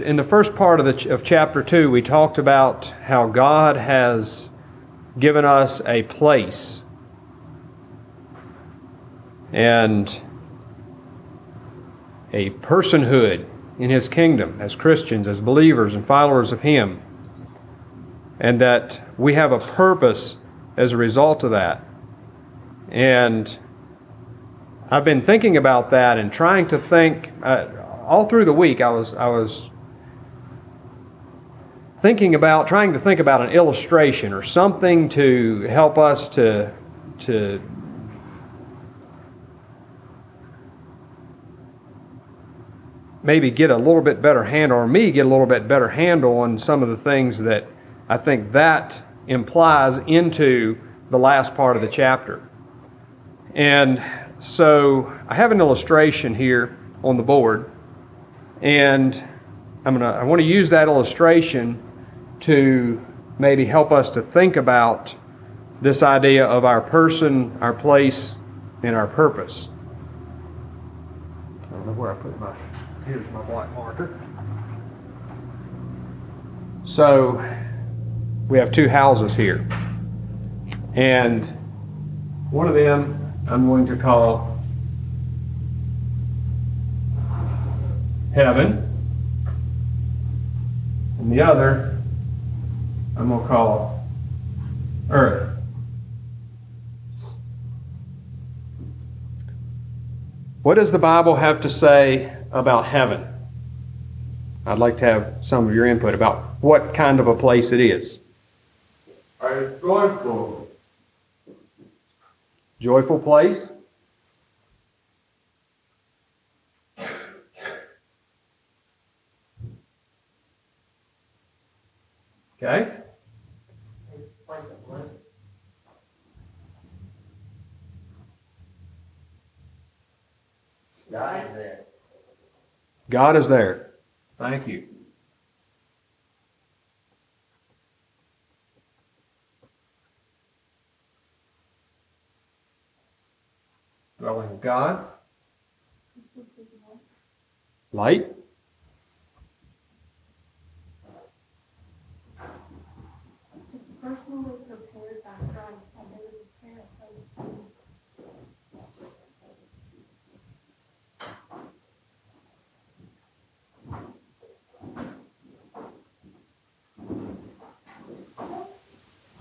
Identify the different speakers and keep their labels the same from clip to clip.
Speaker 1: In the first part of, the, of chapter 2, we talked about how God has given us a place and a personhood in His kingdom as Christians, as believers and followers of Him, and that we have a purpose as a result of that. And I've been thinking about that and trying to think. Uh, all through the week, I was I was thinking about trying to think about an illustration or something to help us to to maybe get a little bit better handle or me get a little bit better handle on some of the things that I think that implies into the last part of the chapter. And so I have an illustration here on the board and I'm gonna I want to use that illustration to maybe help us to think about this idea of our person, our place, and our purpose. I don't know where I put my, here's my black marker. So we have two houses here. And one of them I'm going to call heaven. And the other I'm going to call earth. What does the Bible have to say about heaven? I'd like to have some of your input about what kind of a place it is.
Speaker 2: A joyful.
Speaker 1: Joyful place? Okay.
Speaker 2: God is there.
Speaker 1: God is there. Thank you. Dwelling of God. Light.
Speaker 3: personally prepared by Christ, and they would prepare a place for you.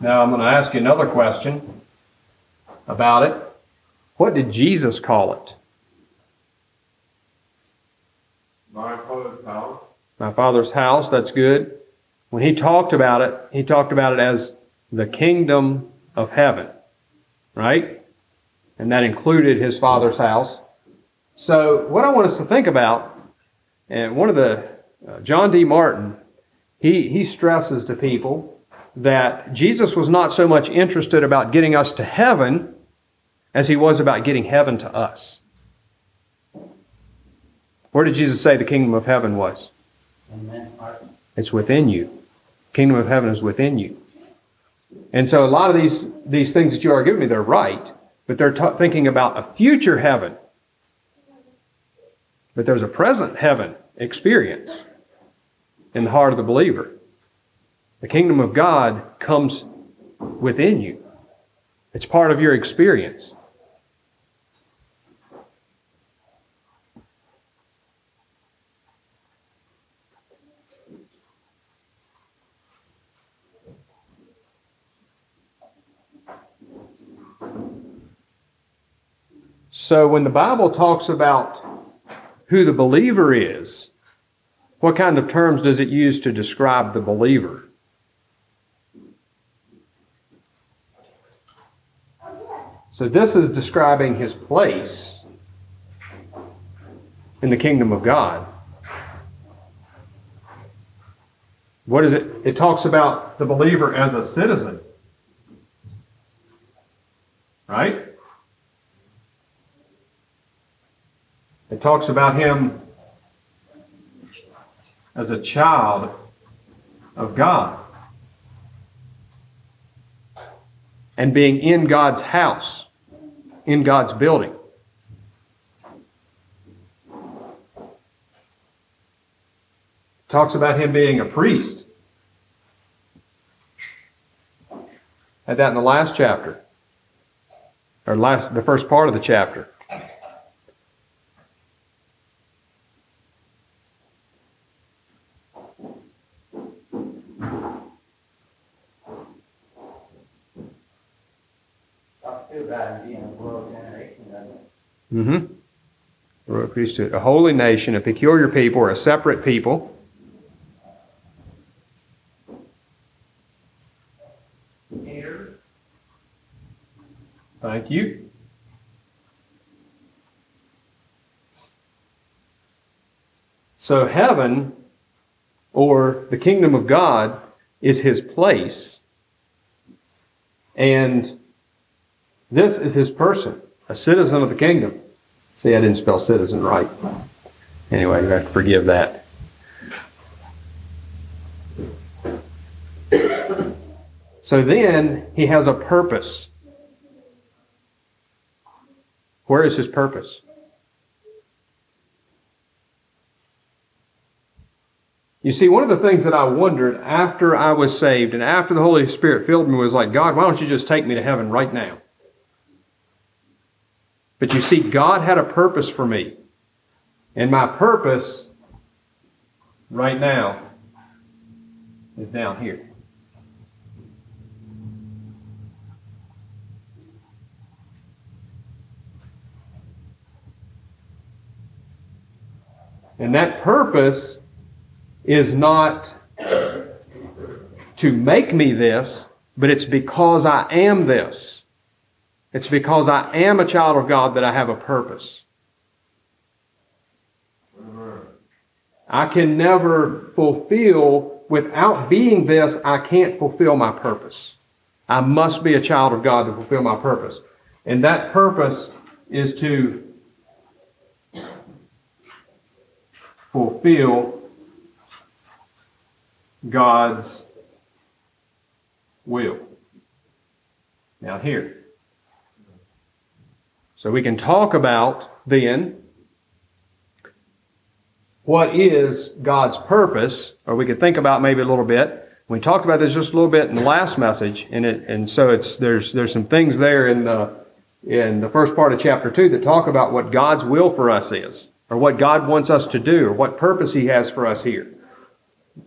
Speaker 1: Now I'm going to ask you another question about it. What did Jesus call it?
Speaker 2: My father's house.
Speaker 1: My Father's house, that's good. When he talked about it, he talked about it as the kingdom of heaven, right? And that included his Father's house. So, what I want us to think about, and one of the, uh, John D. Martin, he, he stresses to people that Jesus was not so much interested about getting us to heaven as he was about getting heaven to us. Where did Jesus say the kingdom of heaven was? It's within you. Kingdom of heaven is within you. And so a lot of these, these things that you are giving me, they're right, but they're ta- thinking about a future heaven. But there's a present heaven experience in the heart of the believer. The kingdom of God comes within you. It's part of your experience. So when the Bible talks about who the believer is, what kind of terms does it use to describe the believer? So this is describing his place in the kingdom of God. What is it? It talks about the believer as a citizen. Right? It talks about him as a child of God and being in God's house, in God's building. talks about him being a priest. Had that in the last chapter, or last the first part of the chapter.
Speaker 4: About being a world generation, doesn't it?
Speaker 1: Mm-hmm. Royal priesthood, a holy nation, a peculiar people, or a separate people.
Speaker 2: Here,
Speaker 1: Thank you. So heaven, or the kingdom of God, is his place. And this is his person, a citizen of the kingdom. See, I didn't spell citizen right. Anyway, you have to forgive that. So then he has a purpose. Where is his purpose? You see, one of the things that I wondered after I was saved and after the Holy Spirit filled me was like, God, why don't you just take me to heaven right now? But you see, God had a purpose for me. And my purpose right now is down here. And that purpose is not to make me this, but it's because I am this. It's because I am a child of God that I have a purpose. I can never fulfill, without being this, I can't fulfill my purpose. I must be a child of God to fulfill my purpose. And that purpose is to fulfill God's will. Now, here. So we can talk about then what is God's purpose, or we could think about maybe a little bit. We talked about this just a little bit in the last message, and it and so it's there's there's some things there in the in the first part of chapter two that talk about what God's will for us is, or what God wants us to do, or what purpose He has for us here.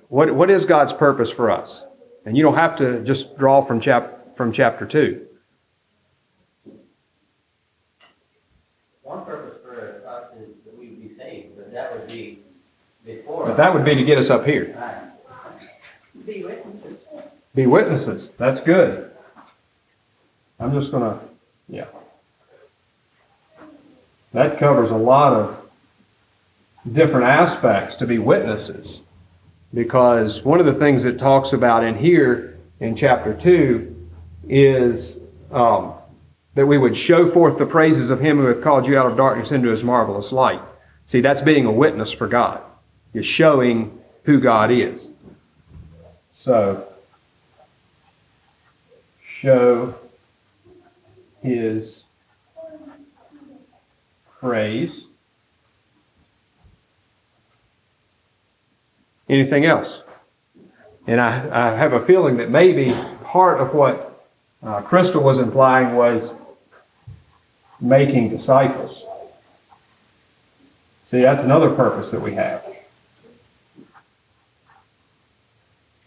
Speaker 1: What what is God's purpose for us? And you don't have to just draw from chap from chapter two.
Speaker 4: One purpose for us is that we be saved, but that would be before.
Speaker 1: But that would be to get us up here.
Speaker 3: Be witnesses.
Speaker 1: Be witnesses. That's good. I'm just gonna, yeah. That covers a lot of different aspects to be witnesses. Because one of the things it talks about in here in chapter two is um, that we would show forth the praises of him who hath called you out of darkness into his marvelous light. See, that's being a witness for God. You're showing who God is. So, show his praise. Anything else? And I, I have a feeling that maybe part of what uh, Crystal was implying was making disciples. See, that's another purpose that we have.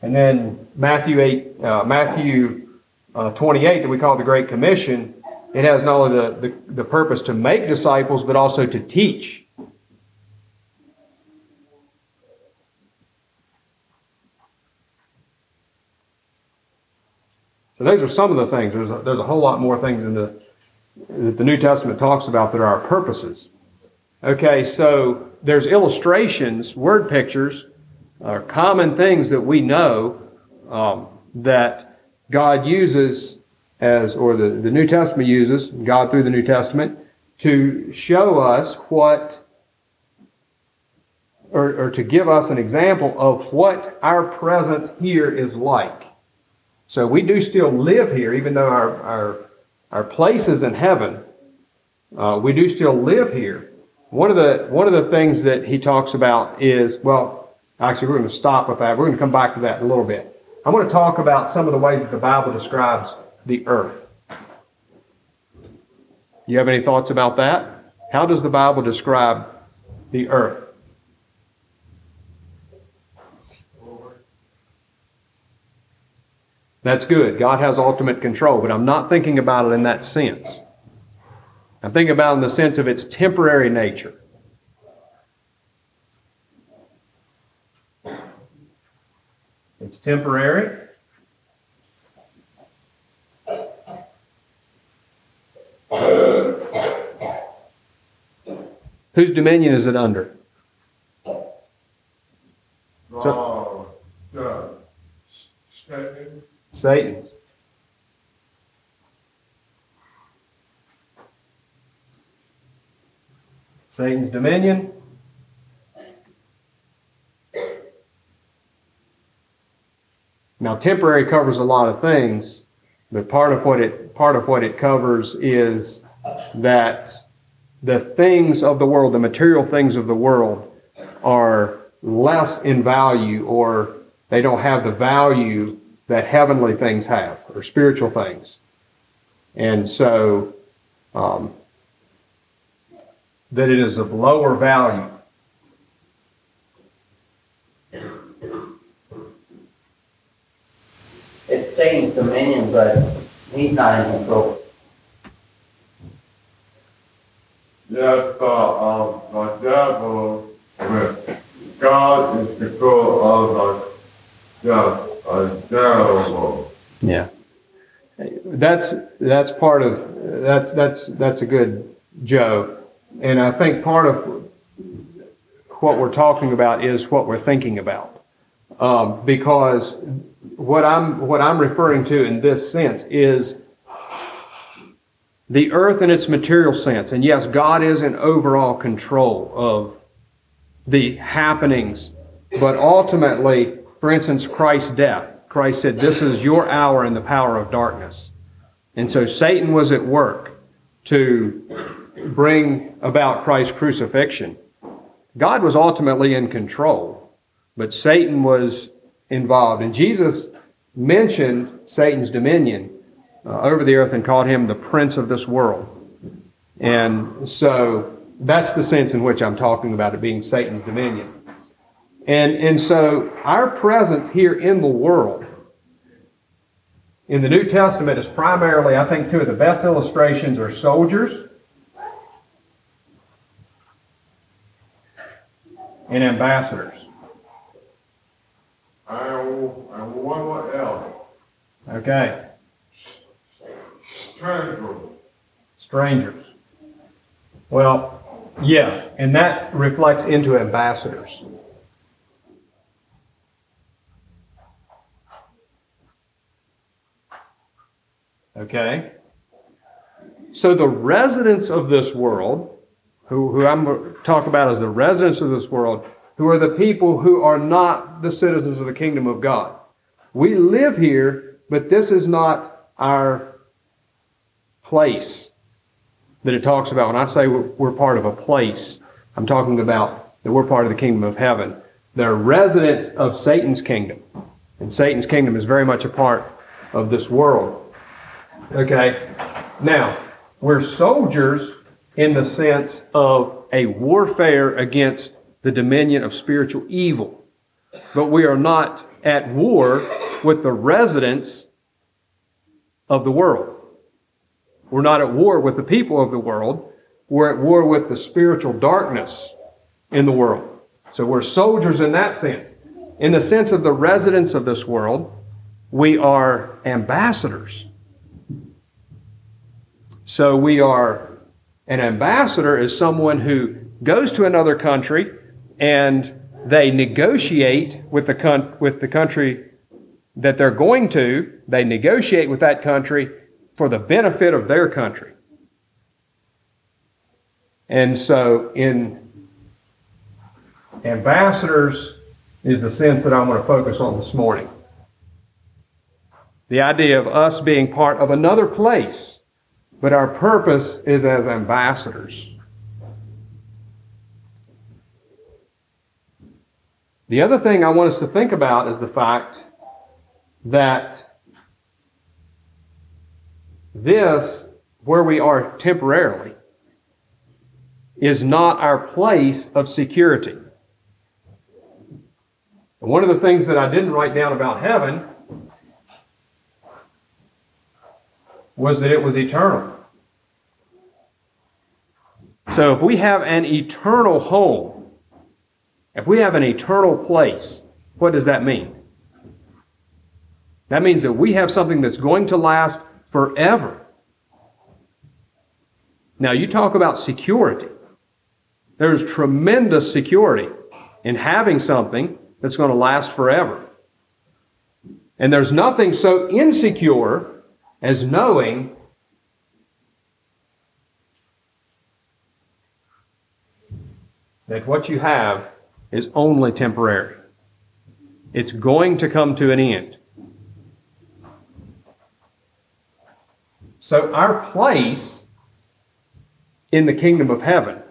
Speaker 1: And then Matthew 8, uh, Matthew uh, 28 that we call the Great Commission, it has not only the, the, the purpose to make disciples, but also to teach. So those are some of the things. There's a, there's a whole lot more things in the that the New Testament talks about that are our purposes. Okay, so there's illustrations, word pictures, are common things that we know um, that God uses as, or the, the New Testament uses, God through the New Testament, to show us what, or, or to give us an example of what our presence here is like. So we do still live here, even though our, our, our place is in heaven. Uh, we do still live here. One of the one of the things that he talks about is well, Actually, we're going to stop with that. We're going to come back to that in a little bit. I want to talk about some of the ways that the Bible describes the earth. You have any thoughts about that? How does the Bible describe the earth? That's good. God has ultimate control, but I'm not thinking about it in that sense. I'm thinking about it in the sense of its temporary nature. It's temporary. Whose dominion is it under?
Speaker 2: Uh, the Satan,
Speaker 1: Satan's. Satan's dominion. Now, temporary covers a lot of things, but part of what it part of what it covers is that the things of the world, the material things of the world, are less in value, or they don't have the value that heavenly things have, or spiritual things. And so, um, that it is of lower value.
Speaker 4: It's Satan's dominion, but he's not in control.
Speaker 2: yes, uh, um, the devil, with God is control of the, the, devil.
Speaker 1: Yeah. That's that's part of that's that's that's a good Joe. And I think part of what we're talking about is what we're thinking about. Um, because what I'm what I'm referring to in this sense is the earth in its material sense. And yes, God is in overall control of the happenings, but ultimately, for instance, Christ's death. Christ said, This is your hour in the power of darkness. And so Satan was at work to bring about Christ's crucifixion. God was ultimately in control, but Satan was involved. And Jesus mentioned Satan's dominion uh, over the earth and called him the prince of this world. And so that's the sense in which I'm talking about it being Satan's dominion. And, and so our presence here in the world in the New Testament is primarily, I think, two of the best illustrations are soldiers and ambassadors.
Speaker 2: And, and one what else?
Speaker 1: Okay,
Speaker 2: Stranger.
Speaker 1: strangers. Well, yeah, and that reflects into ambassadors. Okay? So the residents of this world, who, who I'm talk about as the residents of this world, who are the people who are not the citizens of the kingdom of God. We live here, but this is not our place that it talks about. When I say we're, we're part of a place, I'm talking about that we're part of the kingdom of heaven. They're residents of Satan's kingdom. And Satan's kingdom is very much a part of this world. Okay? Now, we're soldiers in the sense of a warfare against the dominion of spiritual evil. But we are not at war with the residents of the world. We're not at war with the people of the world. We're at war with the spiritual darkness in the world. So we're soldiers in that sense. In the sense of the residents of this world, we are ambassadors. So we are, an ambassador is someone who goes to another country and they negotiate with the, con- with the country that they're going to, they negotiate with that country for the benefit of their country. And so, in ambassadors is the sense that I'm going to focus on this morning. The idea of us being part of another place, but our purpose is as ambassadors. The other thing I want us to think about is the fact that this, where we are temporarily, is not our place of security. And one of the things that I didn't write down about heaven was that it was eternal. So if we have an eternal home, if we have an eternal place, what does that mean? That means that we have something that's going to last forever. Now, you talk about security. There's tremendous security in having something that's going to last forever. And there's nothing so insecure as knowing that what you have is only temporary. It's going to come to an end. So, our place in the kingdom of heaven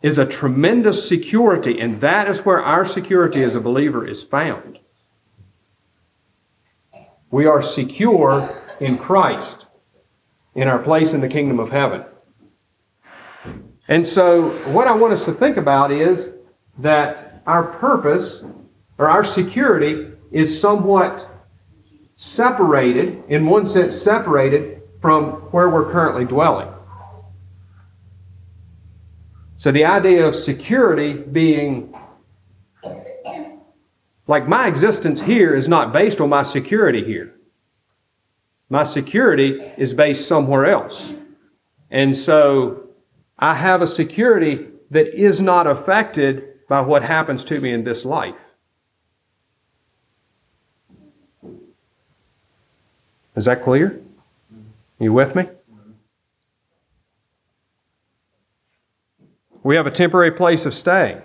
Speaker 1: is a tremendous security, and that is where our security as a believer is found. We are secure in Christ, in our place in the kingdom of heaven. And so, what I want us to think about is that our purpose or our security is somewhat separated, in one sense, separated from where we're currently dwelling. So, the idea of security being like my existence here is not based on my security here. My security is based somewhere else. And so, I have a security that is not affected by what happens to me in this life. Is that clear? You with me? We have a temporary place of stay.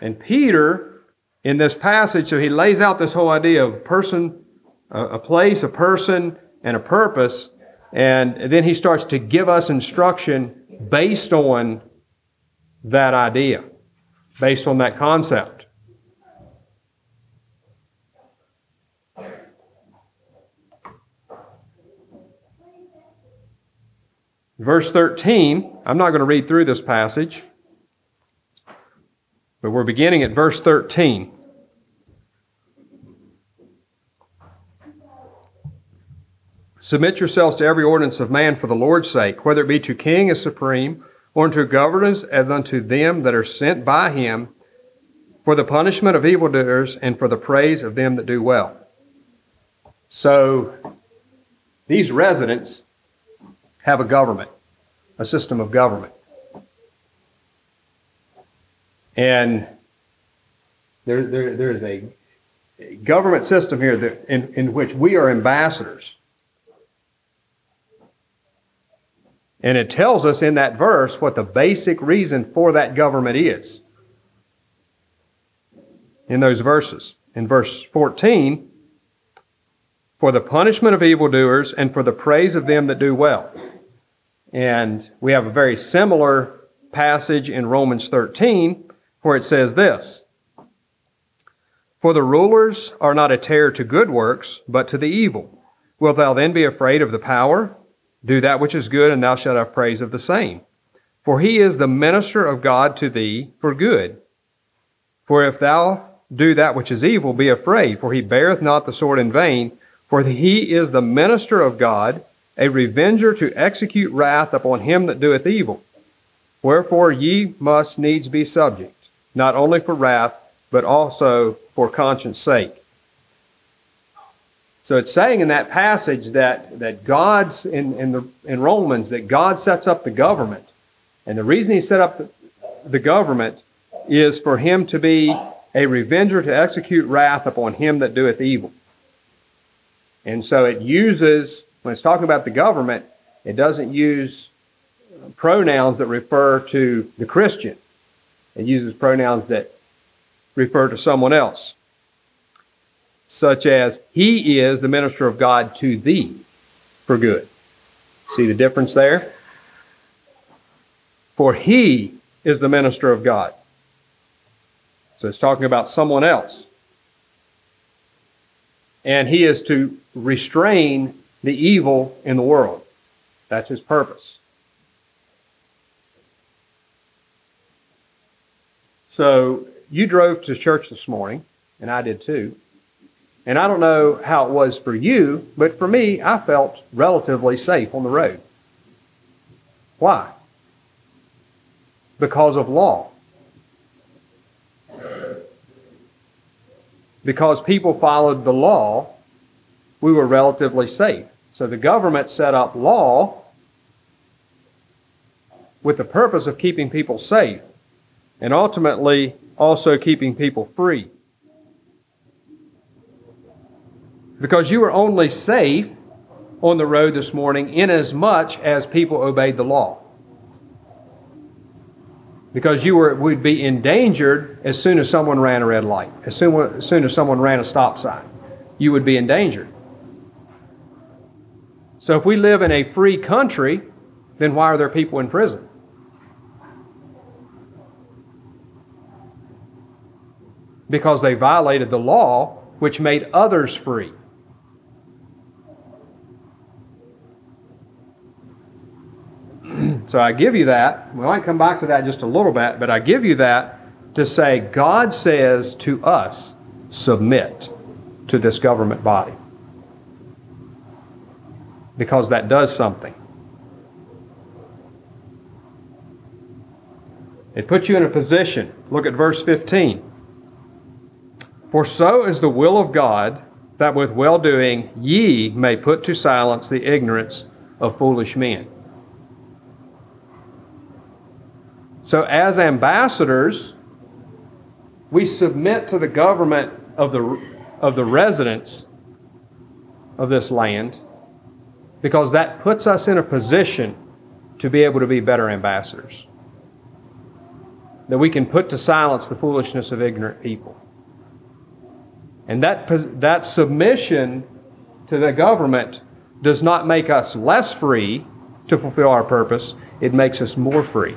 Speaker 1: And Peter, in this passage, so he lays out this whole idea of a person, a place, a person, and a purpose. And then he starts to give us instruction based on that idea, based on that concept. Verse 13, I'm not going to read through this passage, but we're beginning at verse 13. Submit yourselves to every ordinance of man for the Lord's sake, whether it be to king as supreme, or unto governors as unto them that are sent by him, for the punishment of evildoers and for the praise of them that do well. So, these residents have a government, a system of government. And there, there, there is a government system here that, in, in which we are ambassadors. And it tells us in that verse what the basic reason for that government is. In those verses. In verse 14, for the punishment of evildoers and for the praise of them that do well. And we have a very similar passage in Romans 13 where it says this For the rulers are not a terror to good works, but to the evil. Wilt thou then be afraid of the power? Do that which is good, and thou shalt have praise of the same. For he is the minister of God to thee for good. For if thou do that which is evil, be afraid, for he beareth not the sword in vain, for he is the minister of God, a revenger to execute wrath upon him that doeth evil. Wherefore ye must needs be subject, not only for wrath, but also for conscience sake. So it's saying in that passage that, that God's, in, in, the, in Romans, that God sets up the government. And the reason he set up the, the government is for him to be a revenger to execute wrath upon him that doeth evil. And so it uses, when it's talking about the government, it doesn't use pronouns that refer to the Christian. It uses pronouns that refer to someone else such as he is the minister of God to thee for good. See the difference there? For he is the minister of God. So it's talking about someone else. And he is to restrain the evil in the world. That's his purpose. So you drove to church this morning, and I did too. And I don't know how it was for you, but for me, I felt relatively safe on the road. Why? Because of law. Because people followed the law, we were relatively safe. So the government set up law with the purpose of keeping people safe and ultimately also keeping people free. Because you were only safe on the road this morning much as people obeyed the law. Because you were, would be endangered as soon as someone ran a red light, as soon, as soon as someone ran a stop sign. You would be endangered. So if we live in a free country, then why are there people in prison? Because they violated the law, which made others free. So I give you that. We might come back to that just a little bit, but I give you that to say God says to us, submit to this government body. Because that does something. It puts you in a position. Look at verse 15. For so is the will of God that with well doing ye may put to silence the ignorance of foolish men. So, as ambassadors, we submit to the government of the, of the residents of this land because that puts us in a position to be able to be better ambassadors. That we can put to silence the foolishness of ignorant people. And that, that submission to the government does not make us less free to fulfill our purpose, it makes us more free.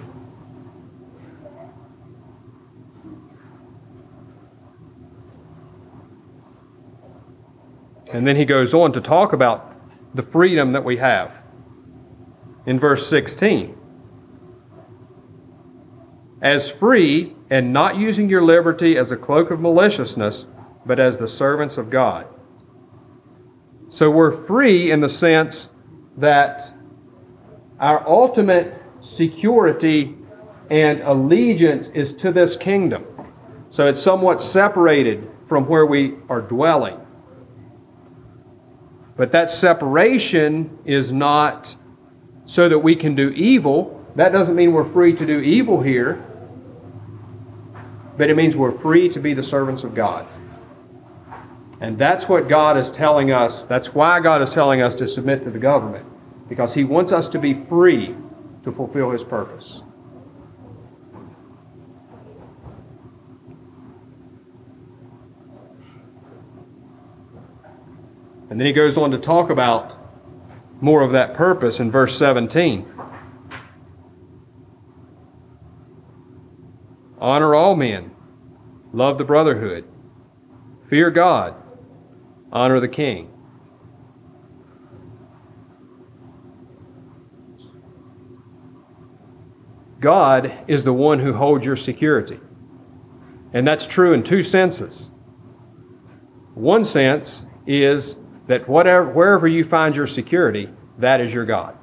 Speaker 1: And then he goes on to talk about the freedom that we have in verse 16. As free and not using your liberty as a cloak of maliciousness, but as the servants of God. So we're free in the sense that our ultimate security and allegiance is to this kingdom. So it's somewhat separated from where we are dwelling. But that separation is not so that we can do evil. That doesn't mean we're free to do evil here, but it means we're free to be the servants of God. And that's what God is telling us. That's why God is telling us to submit to the government, because He wants us to be free to fulfill His purpose. And then he goes on to talk about more of that purpose in verse 17. Honor all men, love the brotherhood, fear God, honor the king. God is the one who holds your security. And that's true in two senses. One sense is that whatever, wherever you find your security, that is your God.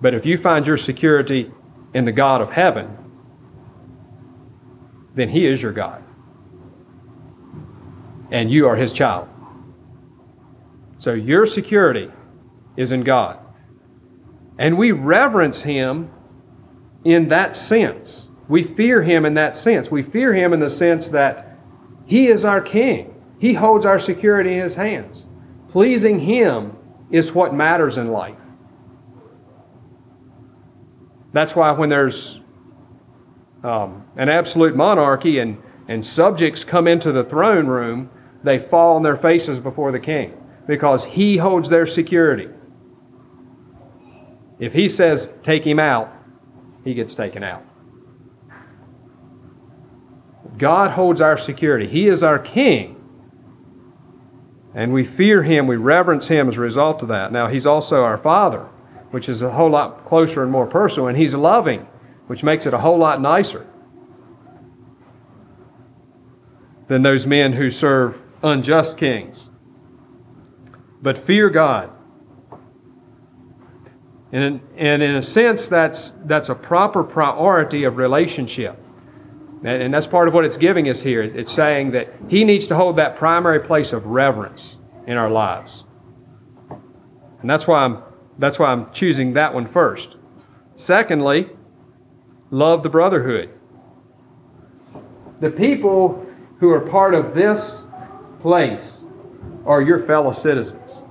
Speaker 1: But if you find your security in the God of heaven, then He is your God. And you are His child. So your security is in God. And we reverence Him in that sense. We fear Him in that sense. We fear Him in the sense that he is our king. He holds our security in his hands. Pleasing him is what matters in life. That's why when there's um, an absolute monarchy and, and subjects come into the throne room, they fall on their faces before the king because he holds their security. If he says, take him out, he gets taken out. God holds our security. He is our king. And we fear him, we reverence him as a result of that. Now, he's also our father, which is a whole lot closer and more personal, and he's loving, which makes it a whole lot nicer than those men who serve unjust kings. But fear God. And, and in a sense, that's, that's a proper priority of relationship. And, and that's part of what it's giving us here. It's saying that He needs to hold that primary place of reverence in our lives. And that's why I'm, that's why I'm choosing that one first. Secondly, love the brotherhood. The people who are part of this place are your fellow citizens.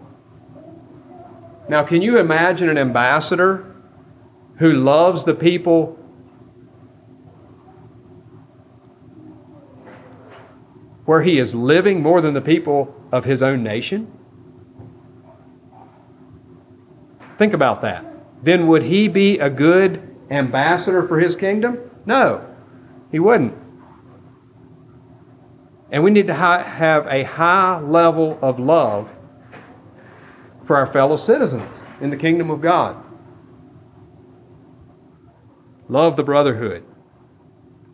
Speaker 1: Now, can you imagine an ambassador who loves the people where he is living more than the people of his own nation? Think about that. Then would he be a good ambassador for his kingdom? No, he wouldn't. And we need to have a high level of love for our fellow citizens in the kingdom of God. Love the brotherhood.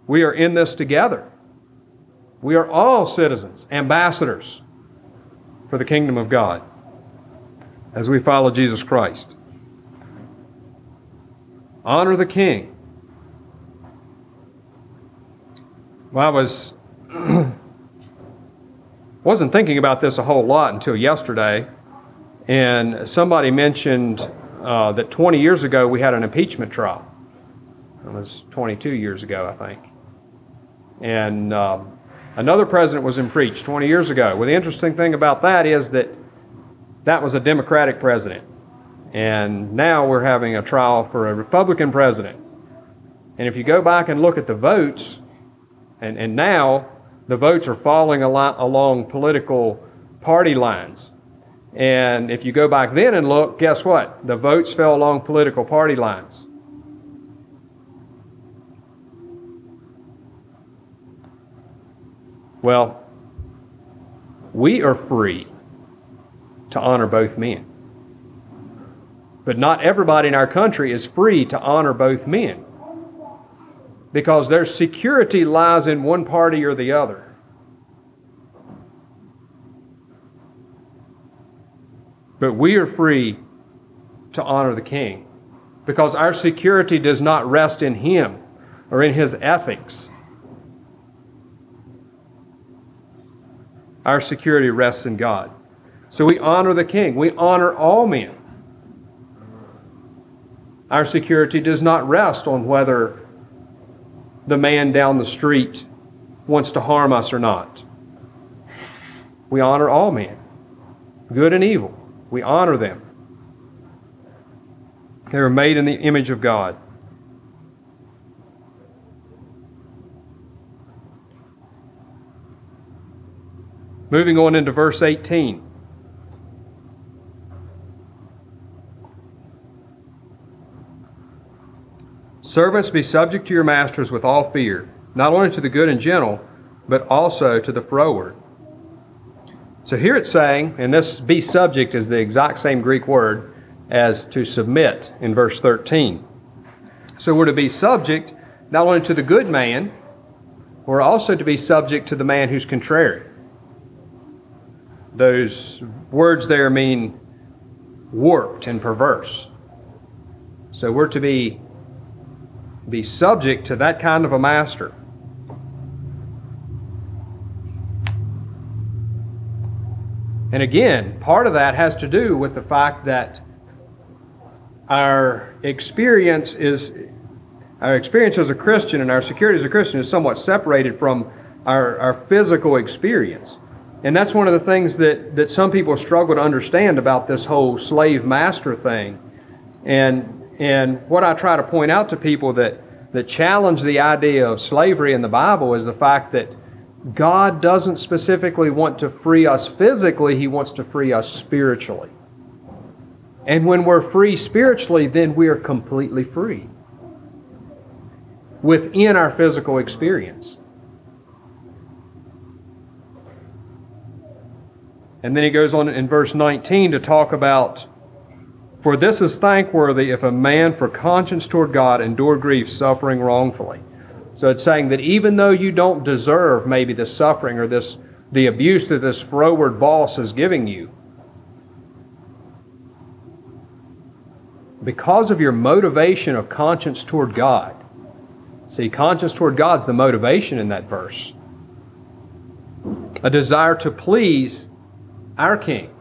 Speaker 1: We are in this together. We are all citizens, ambassadors for the kingdom of God as we follow Jesus Christ. Honor the king. Well, I was wasn't thinking about this a whole lot until yesterday, and somebody mentioned uh, that 20 years ago we had an impeachment trial. It was 22 years ago, I think. And um, another president was impeached 20 years ago. Well, the interesting thing about that is that that was a Democratic president. And now we're having a trial for a Republican president. And if you go back and look at the votes, and, and now the votes are falling along, along political party lines. And if you go back then and look, guess what? The votes fell along political party lines. Well, we are free to honor both men. But not everybody in our country is free to honor both men because their security lies in one party or the other. But we are free to honor the king because our security does not rest in him or in his ethics. Our security rests in God. So we honor the king, we honor all men. Our security does not rest on whether the man down the street wants to harm us or not. We honor all men, good and evil. We honor them. They are made in the image of God. Moving on into verse 18. Servants, be subject to your masters with all fear, not only to the good and gentle, but also to the froward. So here it's saying, and this be subject is the exact same Greek word as to submit in verse 13. So we're to be subject not only to the good man, we're also to be subject to the man who's contrary. Those words there mean warped and perverse. So we're to be be subject to that kind of a master. And again, part of that has to do with the fact that our experience is our experience as a Christian and our security as a Christian is somewhat separated from our, our physical experience. And that's one of the things that, that some people struggle to understand about this whole slave master thing. And and what I try to point out to people that, that challenge the idea of slavery in the Bible is the fact that God doesn't specifically want to free us physically, He wants to free us spiritually. And when we're free spiritually, then we are completely free. within our physical experience. And then he goes on in verse 19 to talk about For this is thankworthy if a man for conscience toward God endure grief, suffering wrongfully. So it's saying that even though you don't deserve maybe the suffering or this the abuse that this froward boss is giving you, because of your motivation of conscience toward God. See, conscience toward God's the motivation in that verse. A desire to please our King.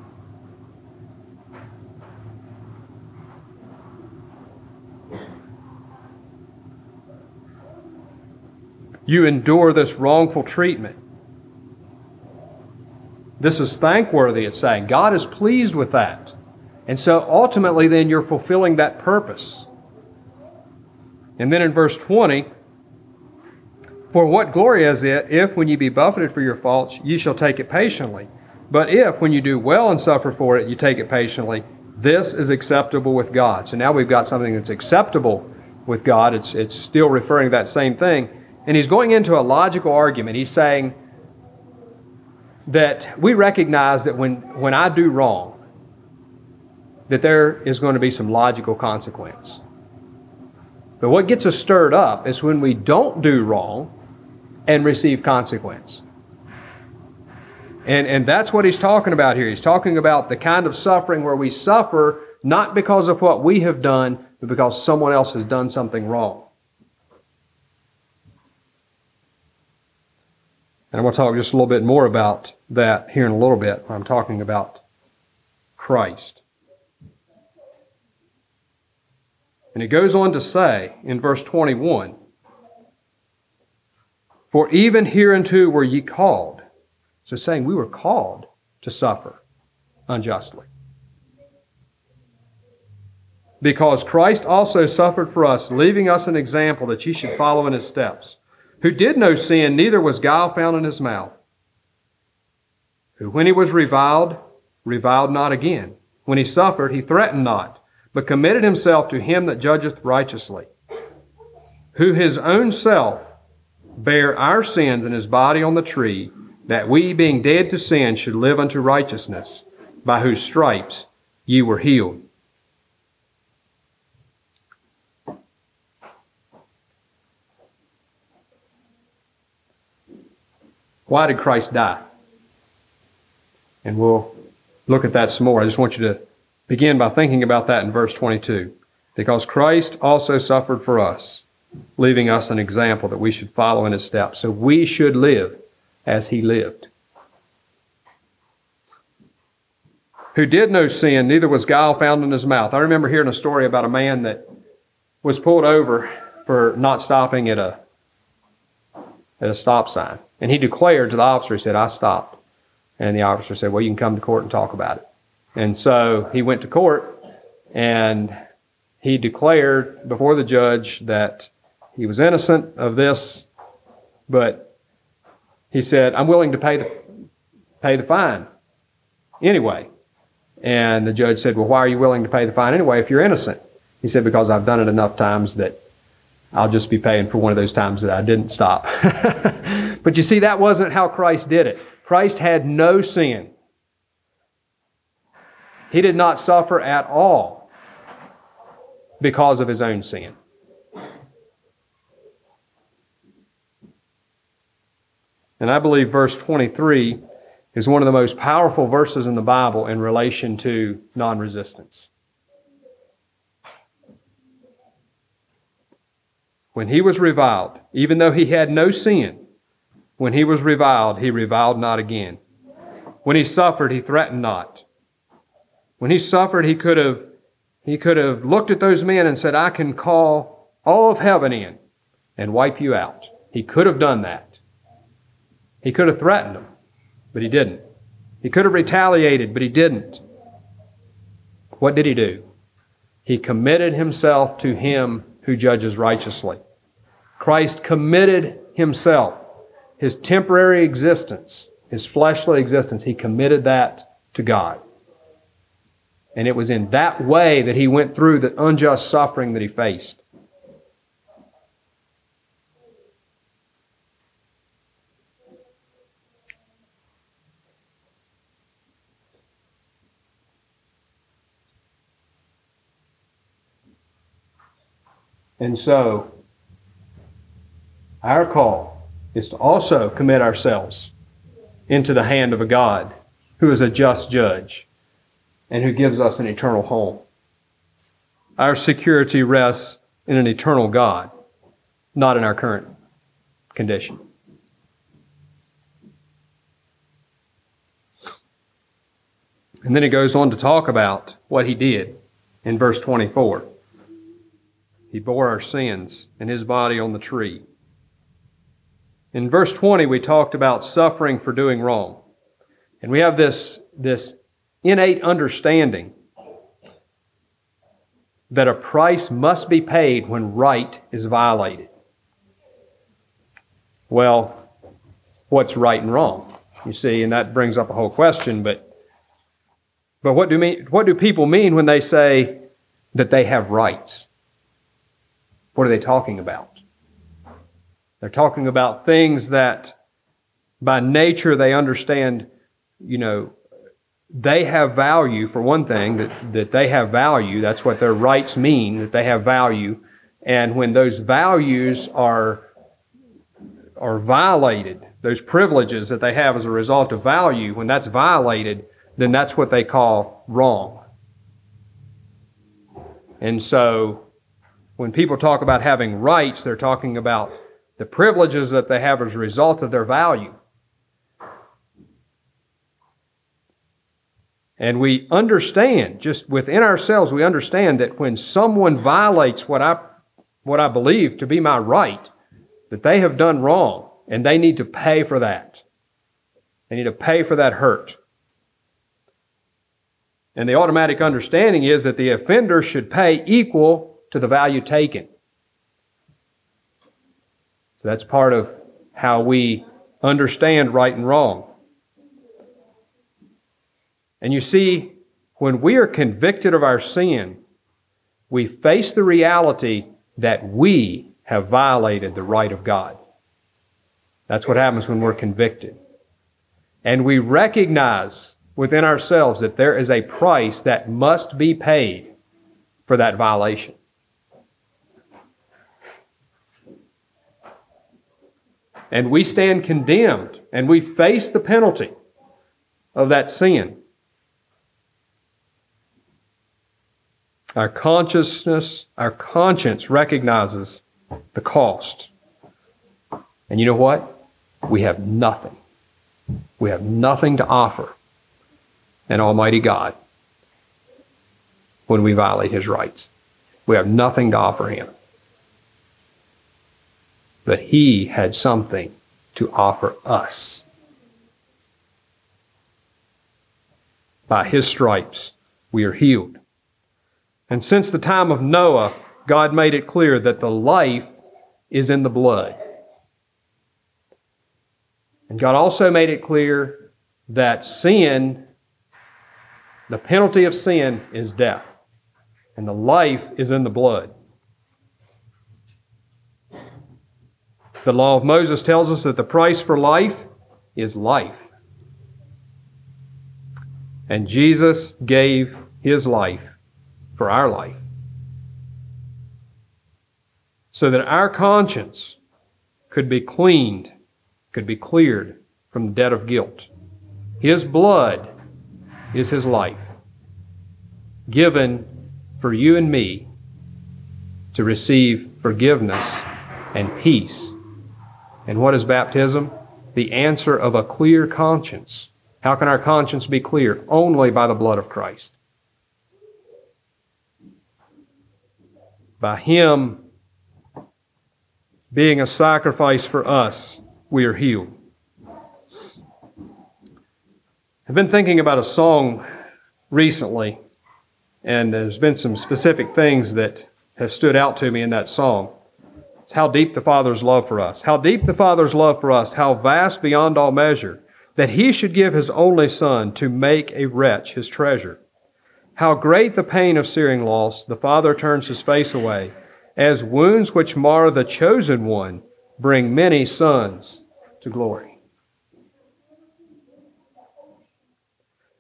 Speaker 1: You endure this wrongful treatment. This is thankworthy, it's saying. God is pleased with that. And so ultimately, then you're fulfilling that purpose. And then in verse 20, for what glory is it if, when ye be buffeted for your faults, ye shall take it patiently? But if, when you do well and suffer for it, you take it patiently, this is acceptable with God. So now we've got something that's acceptable with God. It's, it's still referring to that same thing. And he's going into a logical argument. He's saying that we recognize that when, when I do wrong, that there is going to be some logical consequence. But what gets us stirred up is when we don't do wrong and receive consequence. And, and that's what he's talking about here. He's talking about the kind of suffering where we suffer not because of what we have done, but because someone else has done something wrong. And I'm going to talk just a little bit more about that here in a little bit when I'm talking about Christ. And it goes on to say in verse 21 For even hereunto were ye called. So saying we were called to suffer unjustly. Because Christ also suffered for us, leaving us an example that ye should follow in his steps, who did no sin, neither was guile found in his mouth, who when he was reviled, reviled not again. When he suffered, he threatened not but committed himself to him that judgeth righteously, who his own self bare our sins in his body on the tree, that we, being dead to sin, should live unto righteousness, by whose stripes ye were healed. Why did Christ die? And we'll look at that some more. I just want you to begin by thinking about that in verse 22. Because Christ also suffered for us, leaving us an example that we should follow in his steps. So we should live as he lived. Who did no sin, neither was guile found in his mouth. I remember hearing a story about a man that was pulled over for not stopping at a at a stop sign. And he declared to the officer, he said, I stopped. And the officer said, Well, you can come to court and talk about it. And so he went to court and he declared before the judge that he was innocent of this, but he said, I'm willing to pay the, pay the fine anyway. And the judge said, Well, why are you willing to pay the fine anyway if you're innocent? He said, Because I've done it enough times that I'll just be paying for one of those times that I didn't stop. but you see, that wasn't how Christ did it. Christ had no sin. He did not suffer at all because of his own sin. And I believe verse 23 is one of the most powerful verses in the Bible in relation to non resistance. When he was reviled, even though he had no sin, when he was reviled, he reviled not again. When he suffered, he threatened not. When he suffered, he could have, he could have looked at those men and said, I can call all of heaven in and wipe you out. He could have done that. He could have threatened them, but he didn't. He could have retaliated, but he didn't. What did he do? He committed himself to him who judges righteously. Christ committed himself, his temporary existence, his fleshly existence, he committed that to God. And it was in that way that he went through the unjust suffering that he faced. And so, our call is to also commit ourselves into the hand of a God who is a just judge and who gives us an eternal home. Our security rests in an eternal God, not in our current condition. And then he goes on to talk about what he did in verse 24. He bore our sins in his body on the tree. In verse 20, we talked about suffering for doing wrong. And we have this, this innate understanding that a price must be paid when right is violated. Well, what's right and wrong? You see, and that brings up a whole question, but but what do mean what do people mean when they say that they have rights? What are they talking about? They're talking about things that by nature they understand, you know, they have value for one thing, that, that they have value. That's what their rights mean, that they have value. And when those values are, are violated, those privileges that they have as a result of value, when that's violated, then that's what they call wrong. And so when people talk about having rights, they're talking about the privileges that they have as a result of their value. And we understand, just within ourselves, we understand that when someone violates what I, what I believe to be my right, that they have done wrong and they need to pay for that. They need to pay for that hurt. And the automatic understanding is that the offender should pay equal to the value taken. So that's part of how we understand right and wrong. And you see, when we are convicted of our sin, we face the reality that we have violated the right of God. That's what happens when we're convicted. And we recognize within ourselves that there is a price that must be paid for that violation. And we stand condemned and we face the penalty of that sin. Our consciousness, our conscience recognizes the cost. And you know what? We have nothing. We have nothing to offer an Almighty God when we violate His rights. We have nothing to offer Him. But He had something to offer us. By His stripes, we are healed. And since the time of Noah, God made it clear that the life is in the blood. And God also made it clear that sin, the penalty of sin, is death. And the life is in the blood. The law of Moses tells us that the price for life is life. And Jesus gave his life for our life. So that our conscience could be cleaned, could be cleared from the debt of guilt. His blood is his life, given for you and me to receive forgiveness and peace. And what is baptism? The answer of a clear conscience. How can our conscience be clear? Only by the blood of Christ. By Him being a sacrifice for us, we are healed. I've been thinking about a song recently, and there's been some specific things that have stood out to me in that song. It's how deep the Father's love for us. How deep the Father's love for us, how vast beyond all measure, that He should give His only Son to make a wretch His treasure. How great the pain of searing loss, the Father turns his face away, as wounds which mar the chosen one bring many sons to glory.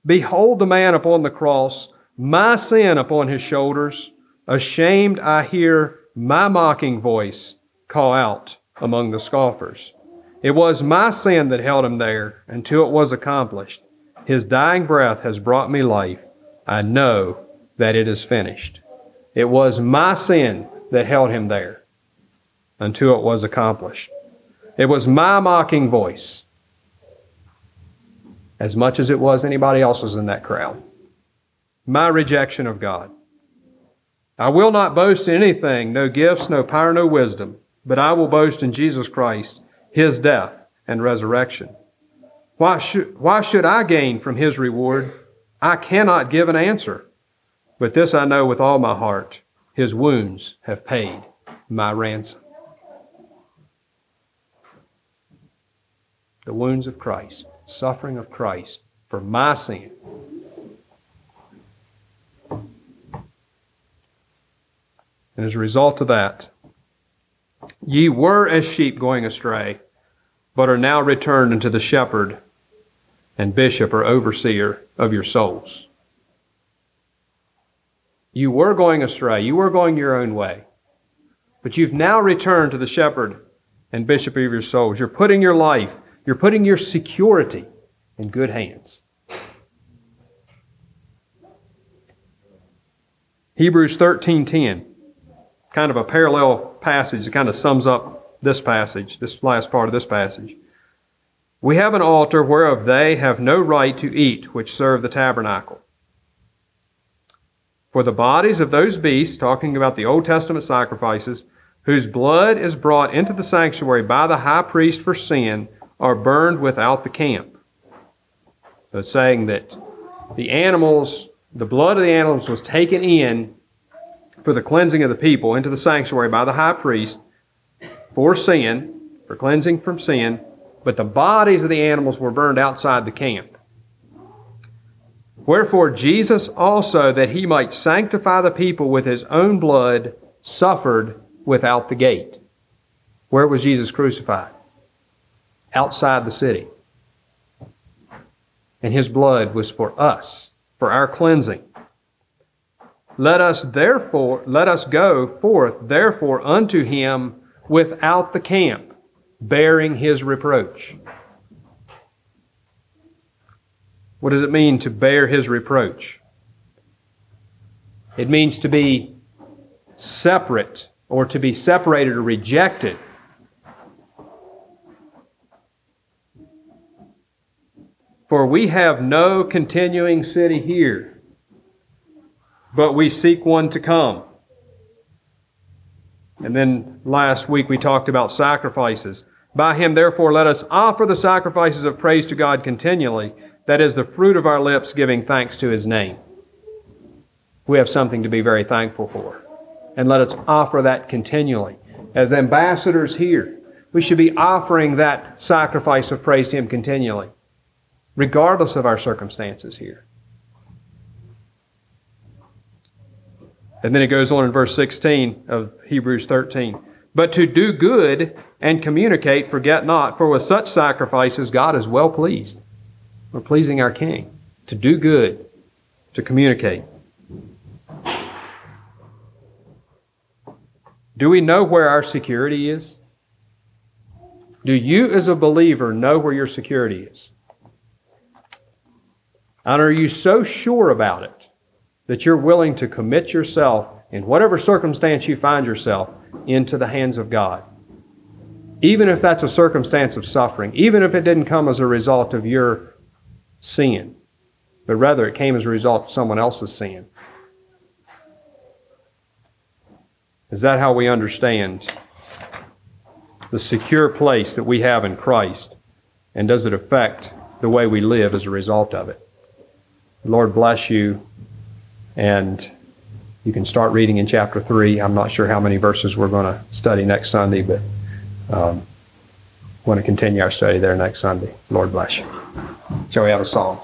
Speaker 1: Behold the man upon the cross, my sin upon his shoulders. Ashamed, I hear my mocking voice call out among the scoffers. It was my sin that held him there until it was accomplished. His dying breath has brought me life. I know that it is finished. It was my sin that held him there until it was accomplished. It was my mocking voice, as much as it was anybody else's in that crowd. My rejection of God. I will not boast in anything, no gifts, no power, no wisdom, but I will boast in Jesus Christ, his death and resurrection. Why should, why should I gain from his reward? I cannot give an answer. But this I know with all my heart his wounds have paid my ransom. The wounds of Christ, suffering of Christ for my sin. And as a result of that, ye were as sheep going astray, but are now returned unto the shepherd and bishop or overseer of your souls. You were going astray. You were going your own way. But you've now returned to the shepherd and bishop of your souls. You're putting your life, you're putting your security in good hands. Hebrews 13:10, kind of a parallel passage that kind of sums up this passage, this last part of this passage. We have an altar whereof they have no right to eat which serve the tabernacle. For the bodies of those beasts, talking about the Old Testament sacrifices, whose blood is brought into the sanctuary by the high priest for sin, are burned without the camp. So it's saying that the animals, the blood of the animals was taken in for the cleansing of the people into the sanctuary by the high priest for sin, for cleansing from sin, but the bodies of the animals were burned outside the camp. Wherefore Jesus also, that he might sanctify the people with his own blood, suffered without the gate. Where was Jesus crucified? Outside the city. And his blood was for us, for our cleansing. Let us therefore, let us go forth therefore unto him without the camp, bearing his reproach. What does it mean to bear his reproach? It means to be separate or to be separated or rejected. For we have no continuing city here, but we seek one to come. And then last week we talked about sacrifices. By him, therefore, let us offer the sacrifices of praise to God continually. That is the fruit of our lips, giving thanks to his name. We have something to be very thankful for. And let us offer that continually. As ambassadors here, we should be offering that sacrifice of praise to him continually, regardless of our circumstances here. And then it goes on in verse 16 of Hebrews 13. But to do good and communicate, forget not, for with such sacrifices God is well pleased. We're pleasing our King. To do good, to communicate. Do we know where our security is? Do you, as a believer, know where your security is? And are you so sure about it that you're willing to commit yourself, in whatever circumstance you find yourself, into the hands of God? Even if that's a circumstance of suffering, even if it didn't come as a result of your sin, but rather it came as a result of someone else's sin. Is that how we understand the secure place that we have in Christ? And does it affect the way we live as a result of it? Lord bless you. And you can start reading in chapter 3. I'm not sure how many verses we're going to study next Sunday, but um, want to continue our study there next Sunday. Lord bless you. Shall we have a song?